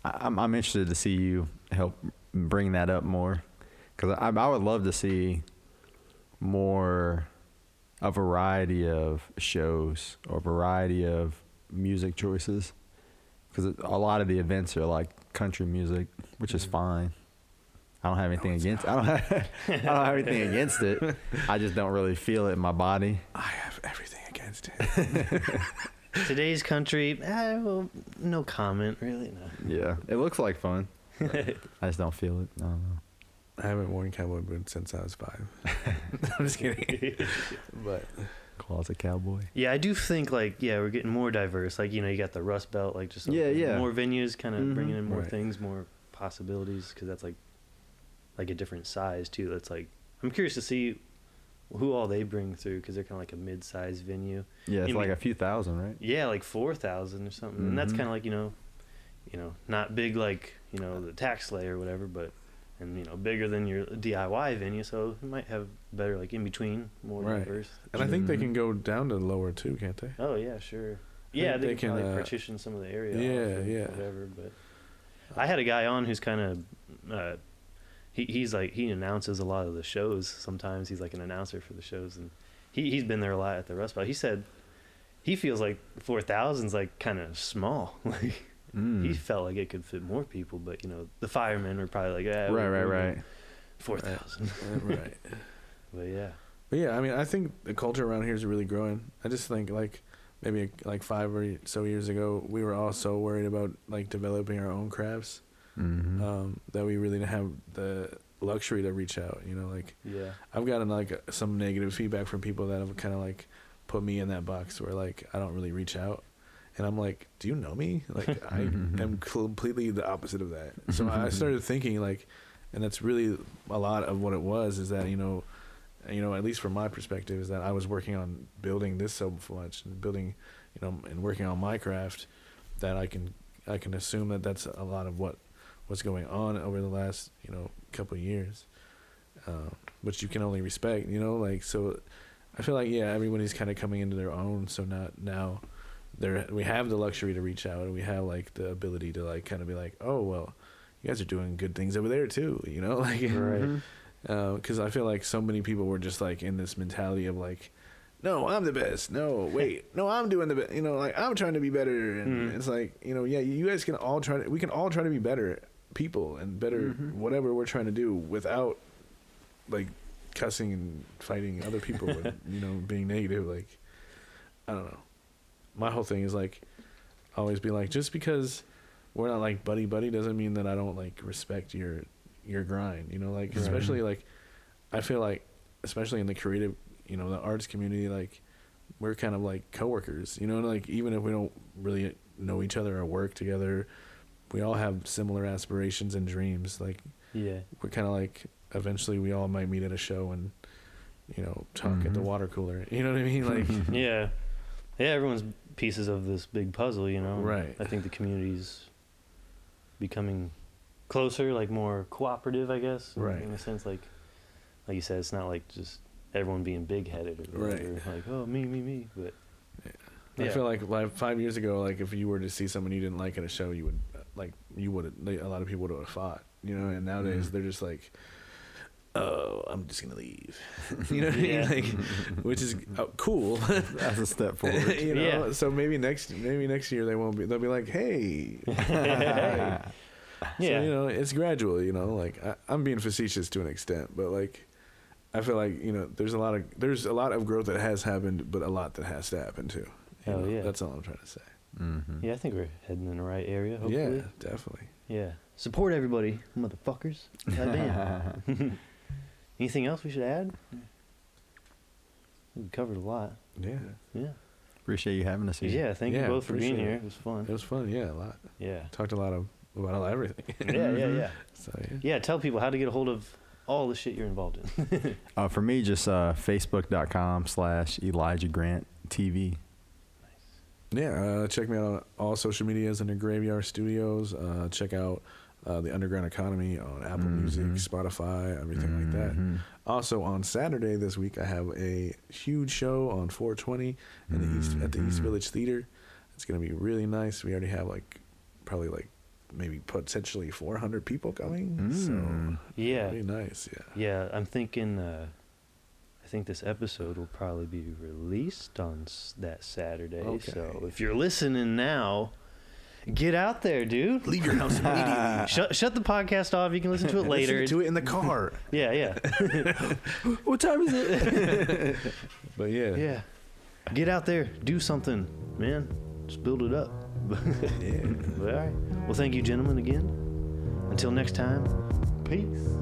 I, I'm, I'm interested to see you help bring that up more because I, I would love to see more a variety of shows or a variety of music choices because a lot of the events are like country music which is Mhm. fine i don't have anything it's against I don't, have, I don't have anything against it i just don't really feel it in my body I have everything against it. Today's country, eh, well, no comment, really. No. yeah it looks like fun i just don't feel it i don't know I haven't worn cowboy boots since I was five. I'm just kidding. but closet cowboy Yeah, I do think like yeah, we're getting more diverse. Like you know, you got the Rust Belt, like just Yeah, yeah. more venues, kind of Mhm. bringing in more Right. things, more possibilities, because that's like like a different size too. That's like I'm curious to see who all they bring through because they're kind of like a mid-sized venue. yeah it's You like mean- a few thousand right Yeah, like four thousand or something, and that's Mhm. kind of like you know, you know, not big like you know the TaxSlayer or whatever, but and you know bigger than your DIY venue, so you might have better like in between, more Right. diverse. and I think they can go down to lower too, can't they? Oh yeah, sure. Yeah, they, they can, can, probably uh, partition some of the area. yeah, off yeah. Whatever, but I had a guy on who's kind of, uh, he he's like he announces a lot of the shows. Sometimes he's like an announcer for the shows, and he he's been there a lot at the Rust Belt. He said he feels like four thousand's like kind of small. Like mm. he felt like it could fit more people, but you know the firemen were probably like, yeah, right right right four thousand. Uh, right. But yeah, But yeah, I mean, I think the culture around here is really growing. I just think like maybe like five or so years ago, we were all so worried about like developing our own crafts mm-hmm. um, that we really didn't have the luxury to reach out. You know, like yeah, I've gotten like some negative feedback from people that have kind of like put me in that box where like I don't really reach out. And I'm like, do you know me? Like I am completely the opposite of that. So I started thinking like, and that's really a lot of what it was is that you know, you know at least from my perspective is that I was working on building this so much and building, you know, and working on my craft that I can I can assume that that's a lot of what was going on over the last you know couple of years, uh, which you can only respect. You know, like so. I feel like yeah, everybody's kind of coming into their own. So not now, there we have the luxury to reach out, and we have like the ability to like kind of be like, oh well, you guys are doing good things over there too. You know, like Right. because I feel like so many people were just like in this mentality of like, no, I'm the best. No, wait, no, I'm doing the best. You know, like I'm trying to be better, and Mm. it's like you know, yeah, you guys can all try to. We can all try to be better people and better Mhm. whatever we're trying to do without like cussing and fighting other people and you know being negative. Like I don't know. My whole thing is like always be like just because we're not like buddy buddy doesn't mean that I don't like respect your your grind. You know, like Right. especially like I feel like especially in the creative, you know, the arts community, like we're kind of like coworkers. You know, like even if we don't really know each other or work together, we all have similar aspirations and dreams. Like yeah, we're kind of like eventually we all might meet at a show and you know talk at the Mhm. water cooler. You know what I mean? Like yeah, yeah. Everyone's pieces of this big puzzle, you know. Right. I think the community's becoming closer, like more cooperative, I guess. Right. In a sense, like, like you said, it's not like just everyone being big headed or Right. Like, oh, me, me, me. But I Yeah. feel like like five years ago, like if you were to see someone you didn't like at a show, you would uh, like you would like, a lot of people would have fought. You know, and nowadays Mhm. they're just like. Oh, I'm just gonna leave. you know what Yeah. I mean? Like, which is uh, cool. that's a step forward you know, Yeah. so maybe next maybe next year they won't be. They'll be like, hey. yeah, So, you know, it's gradual. You know, like I, I'm being facetious to an extent, but like I feel like you know, there's a lot of there's a lot of growth that has happened, but a lot that has to happen too. You know, yeah. That's all I'm trying to say. mm-hmm. yeah. I think we're heading in the right area. Hopefully. Yeah, definitely. Yeah. Support everybody, motherfuckers. Goddamn. Anything else we should add? We covered a lot. Yeah, Yeah. Appreciate you having us here. Yeah. Thank Yeah, you both for being appreciate here. it. It was fun. it was fun. Yeah, a lot. Yeah. Talked a lot of about a everything. Yeah. Yeah. Yeah. so yeah. Yeah. Tell people how to get a hold of all the shit you're involved in. Uh, for me, just uh, facebook.com slash Elijah Grant TV. Nice. Yeah, uh, check me out on all social medias under Graveyard Studios. Uh, check out uh, the Underground Economy on Apple Music, Mhm. Spotify, everything like that. Mhm. Also on Saturday this week, I have a huge show on 420 in the East at the East Mhm. Village Theater. It's gonna be really nice. We already have like probably like maybe potentially 400 people coming. So Mm. yeah. really nice. Yeah. Yeah. I'm thinking. Uh, I think this episode will probably be released on s- that Saturday. Okay. So if you're listening now, get out there, dude. Leave your house immediately. Shut, shut the podcast off. You can listen to it later. Listen to it in the car. Yeah, yeah, What time is it? but yeah. yeah. Get out there, do something, man. Just build it up. Yeah. All right. Well, thank you, gentlemen, again. Until next time, peace.